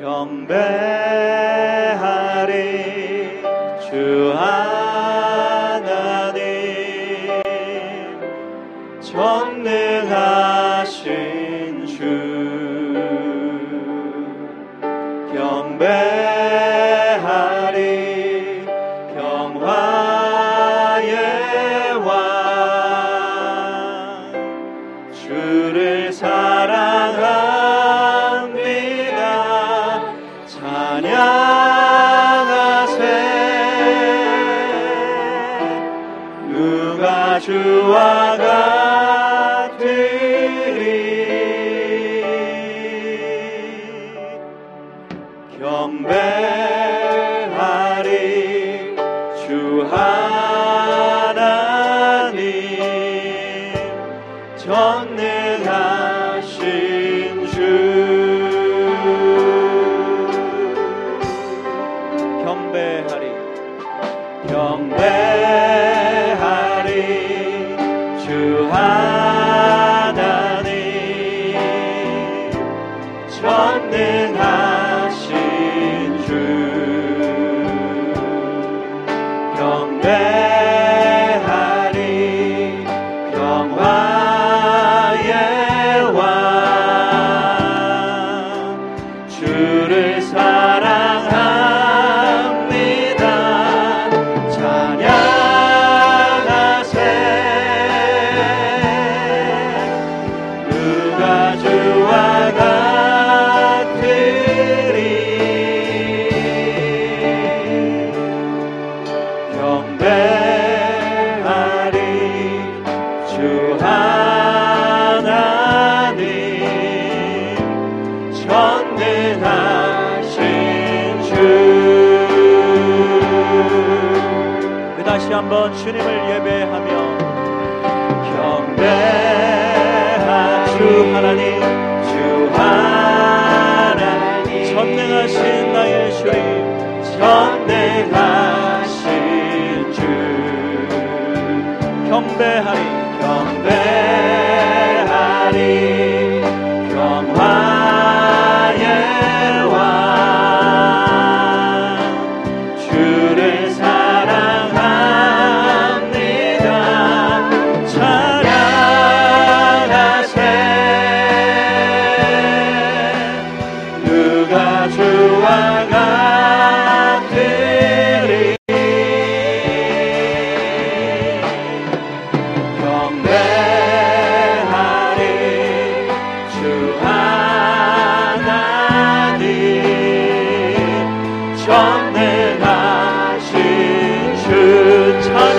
경배하리 주 아. 경배하리 주 하나님. 내가실 주 경배하리. time.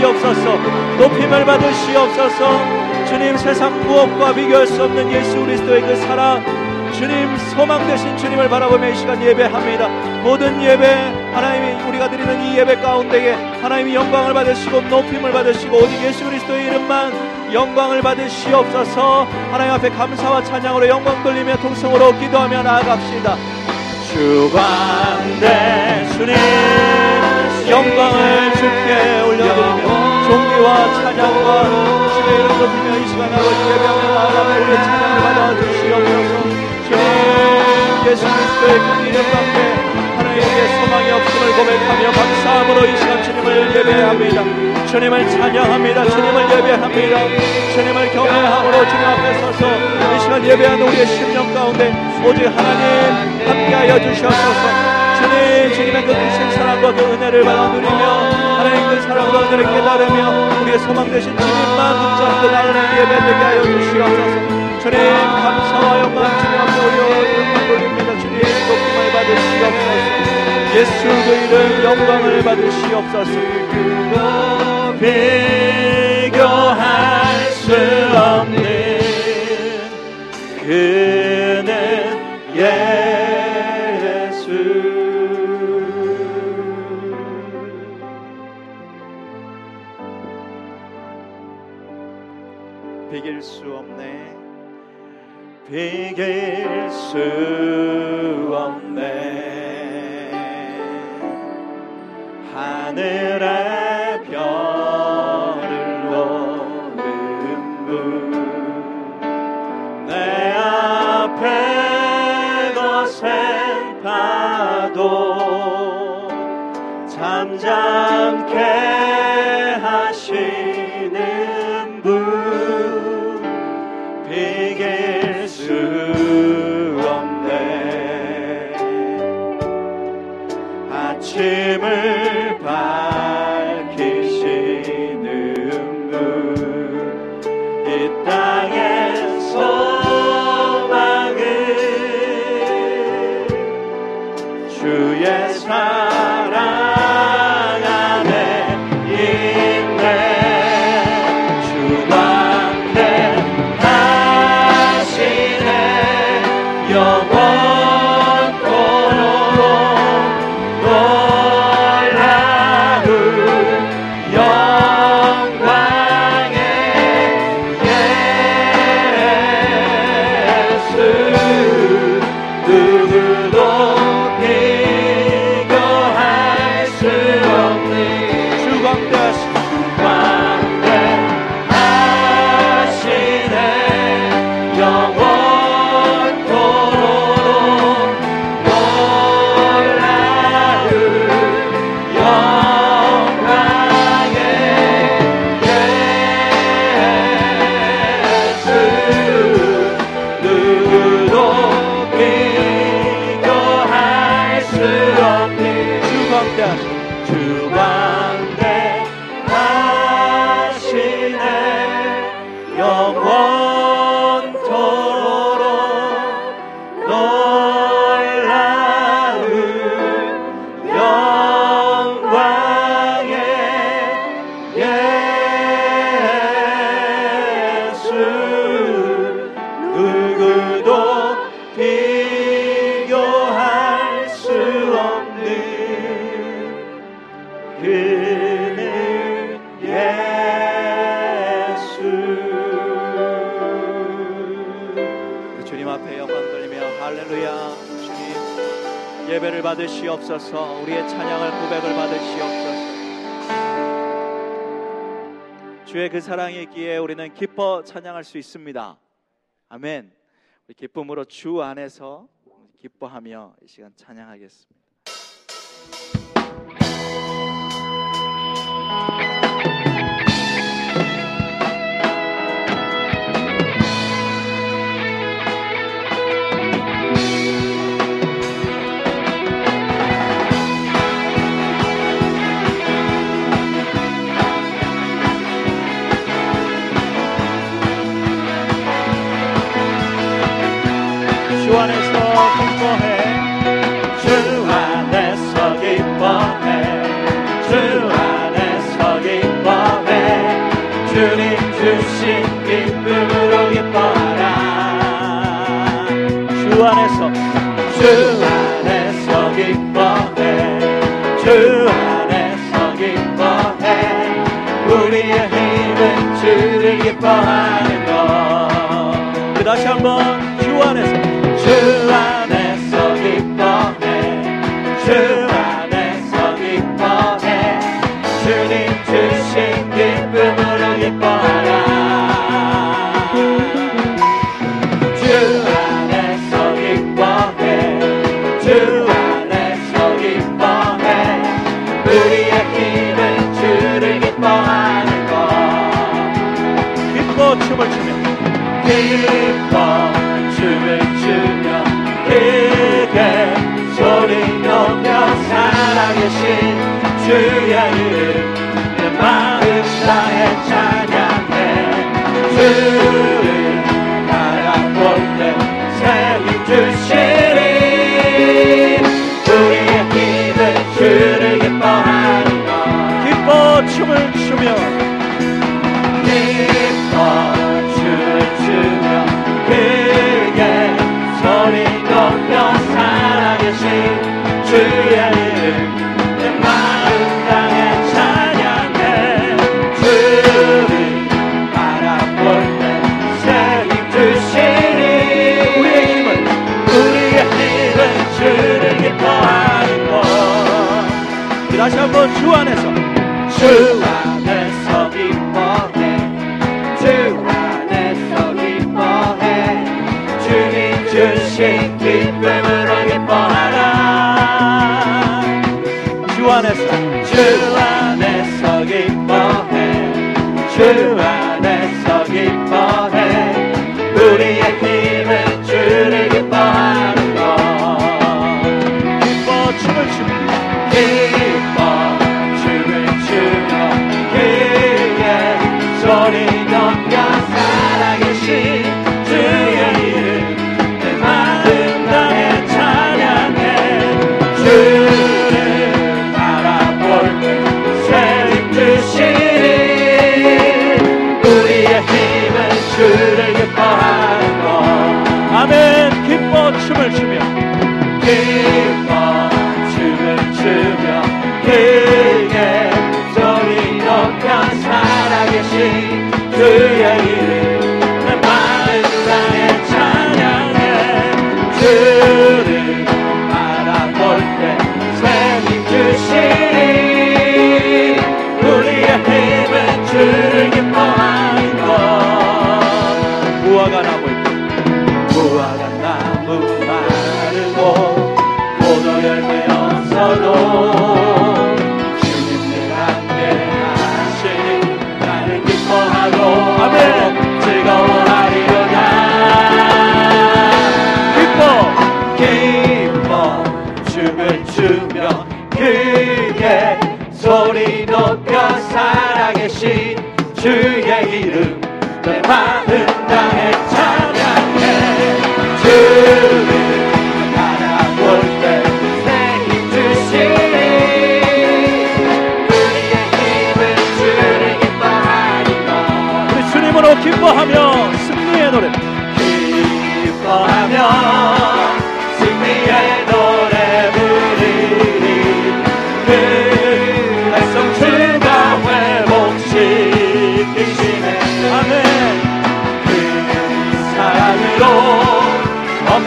영광 받으시옵소서. 높임을 받으시옵소서. 주님 세상 무엇과 비교할 수 없는 예수 그리스도의 그 사랑. 주님 소망 되신 주님을 바라보며 이 시간 예배합니다. 모든 예배 하나님이 우리가 드리는 이 예배 가운데에 하나님이 영광을 받으시고 높임을 받으시고 오직 예수 그리스도의 이름만 영광을 받으시옵소서. 하나님 앞에 감사와 찬양으로 영광 돌리며 통성으로 기도하며 나아갑시다. 주관대 주님 영광을 주께 올려드리며 종기와 찬양과 주의 이름 높이며 이 시간 아버지 예배하며 나아가며 우리의 찬양을 받아 주시옵소서. 주님 예수 그리스도의 그 이름 앞에 하나님의 소망이 없음을 고백하며 감사함으로 이 시간 주님을 예배합니다. 주님을 찬양합니다. 주님을 예배합니다. 주님을 경외함으로 주님 앞에 서서 이 시간 예배하는 우리의 심령 가운데 오직 하나님 함께하여 주시옵소서 주님 주님의 그 크신 사랑과 그 은혜를 받아 누리며 하나님 그 사랑과 은혜를 깨달으며 우리의 소망 되신 주님만 붙잡고 나가는 예배 되게 하여 주시옵소서. 주님 감사와 영광 주님 앞에 올려 영광 돌립니다. 주님 높임을 받으시옵소서. 예수 그 이름 영광을 받으시옵소서. 비교할 수 없는 그 비길 수 없네. 하늘의 별을 노는 분내 앞에 거센 파도 잠잠케 하시 받으시옵소서. 우리의 찬양을 고백을 받으시옵소서. 주의 그 사랑이 있기에 우리는 기뻐 찬양할 수 있습니다. 아멘. 기쁨으로 주 안에서 기뻐하며 이 시간 찬양하겠습니다 주님 주신 기쁨으로 기뻐라. 주 안에서. 주 안에서 기뻐해. 주 안에서 기뻐해. 우리의 힘은 주를 기뻐하는 것 다시 한번 주 안에서. 주 안에서. 춤을 추며 기뻐 춤을 추며 크게 소리며 살아계신 주의 이름. 내 마음 다해 찬양해. 주의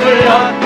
불렀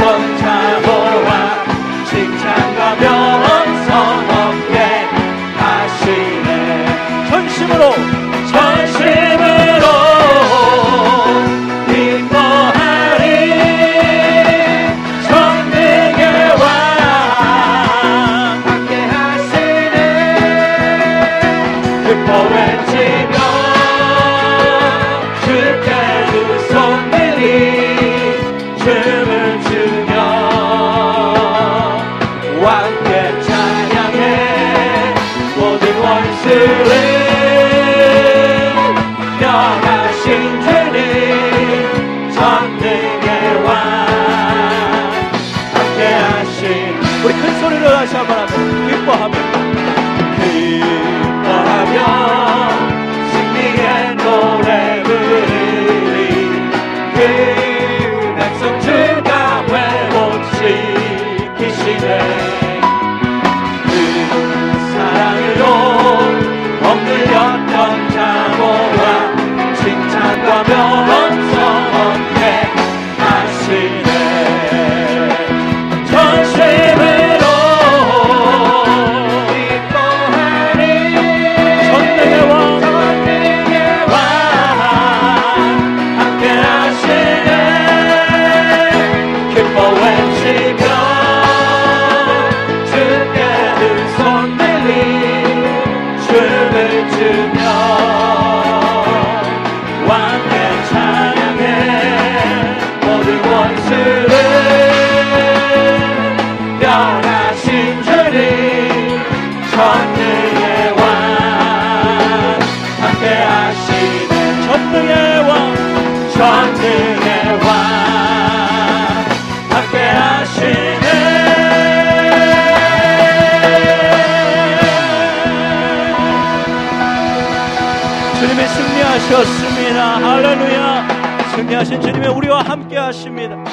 승리하셨습니다. 할렐루야. 승리하신 주님이 우리와 함께 하십니다.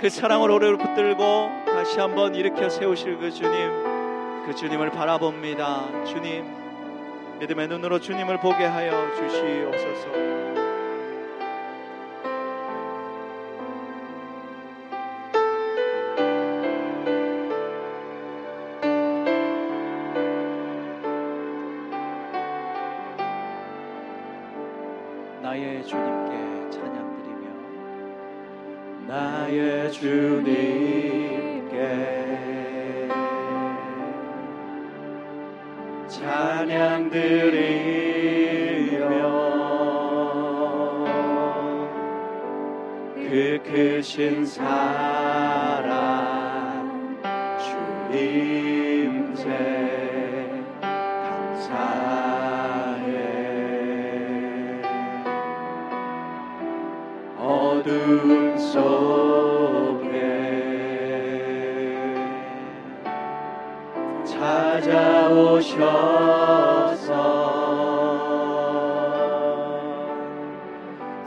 그 사랑을 오래 붙들고 다시 한번 일으켜 세우실 그 주님, 그 주님을 바라봅니다. 주님, 믿음의 눈으로 주님을 보게 하여 주시옵소서. 주님께 찬양드리며 나의 주님께 찬양드리며 그 크신 사 오셔서.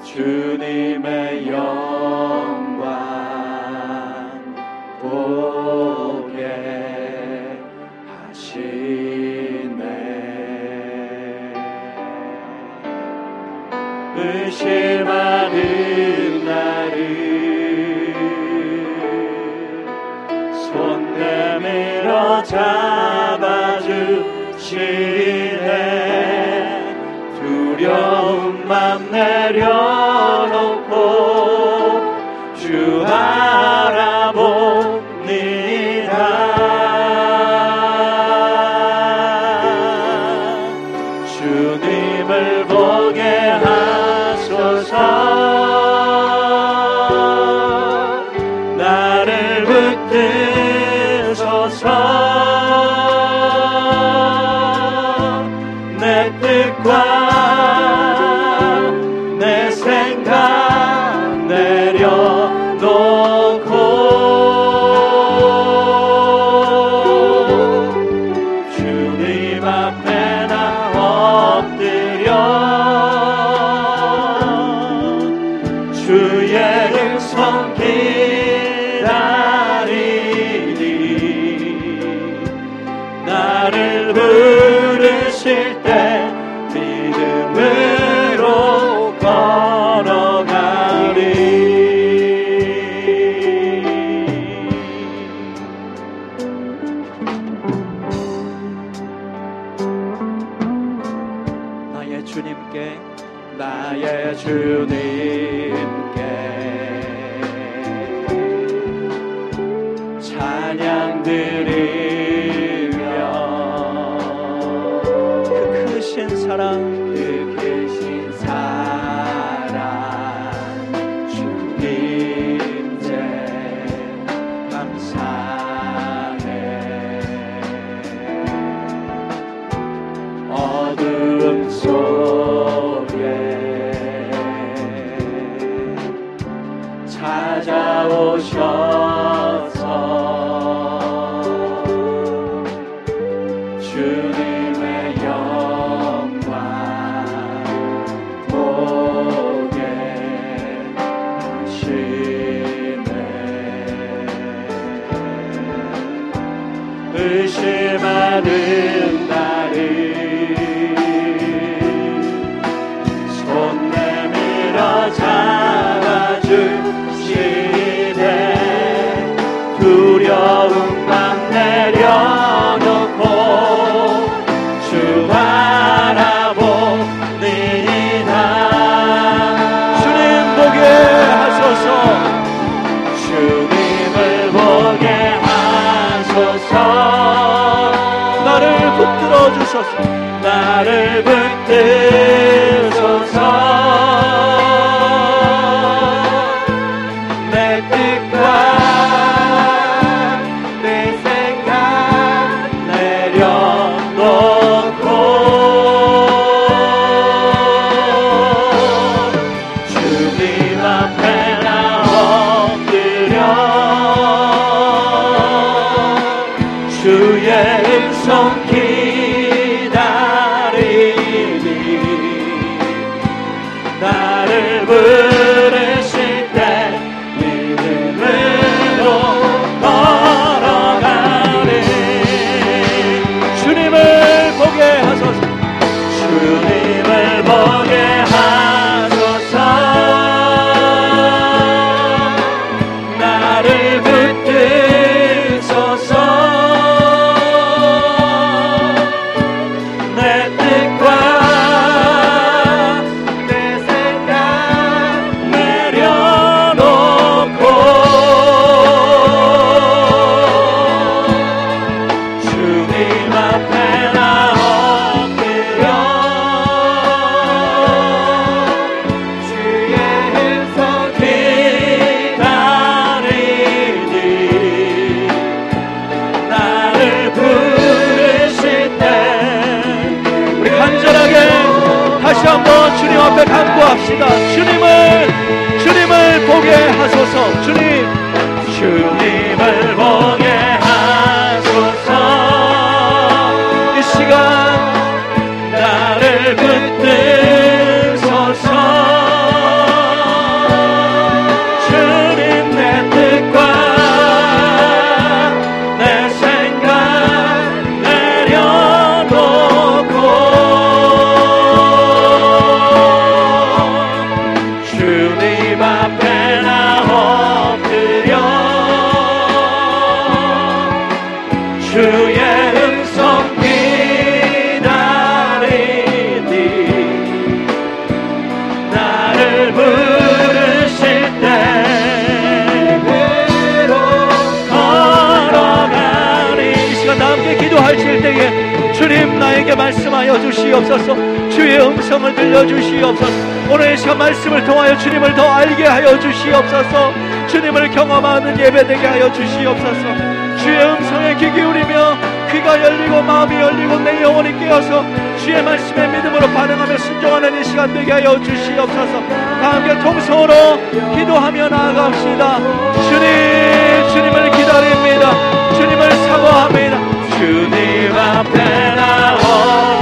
주님의 영광 보게 하시네. 의심하는 나를 손 내밀어 잡아 주시네 두려운 맘 내려 내뜻 주님께 나의 주님께. 찬양 드리며 그 크신 사랑 음성을 들려주시옵소서. 오늘 시간 말씀을 통하여 주님을 더 알게 하여 주시옵소서. 주님을 경험하는 예배되게 하여 주시옵소서. 주의 음성에 귀 기울이며 귀가 열리고 마음이 열리고 내 영혼이 깨어서 주의 말씀에 믿음으로 반응하며 순종하는 이 시간 되게 하여 주시옵소서. 다 함께 통성으로 기도하며 나아갑시다. 주님 주님을 기다립니다. 주님을 사모합니다. 주님 앞에 나와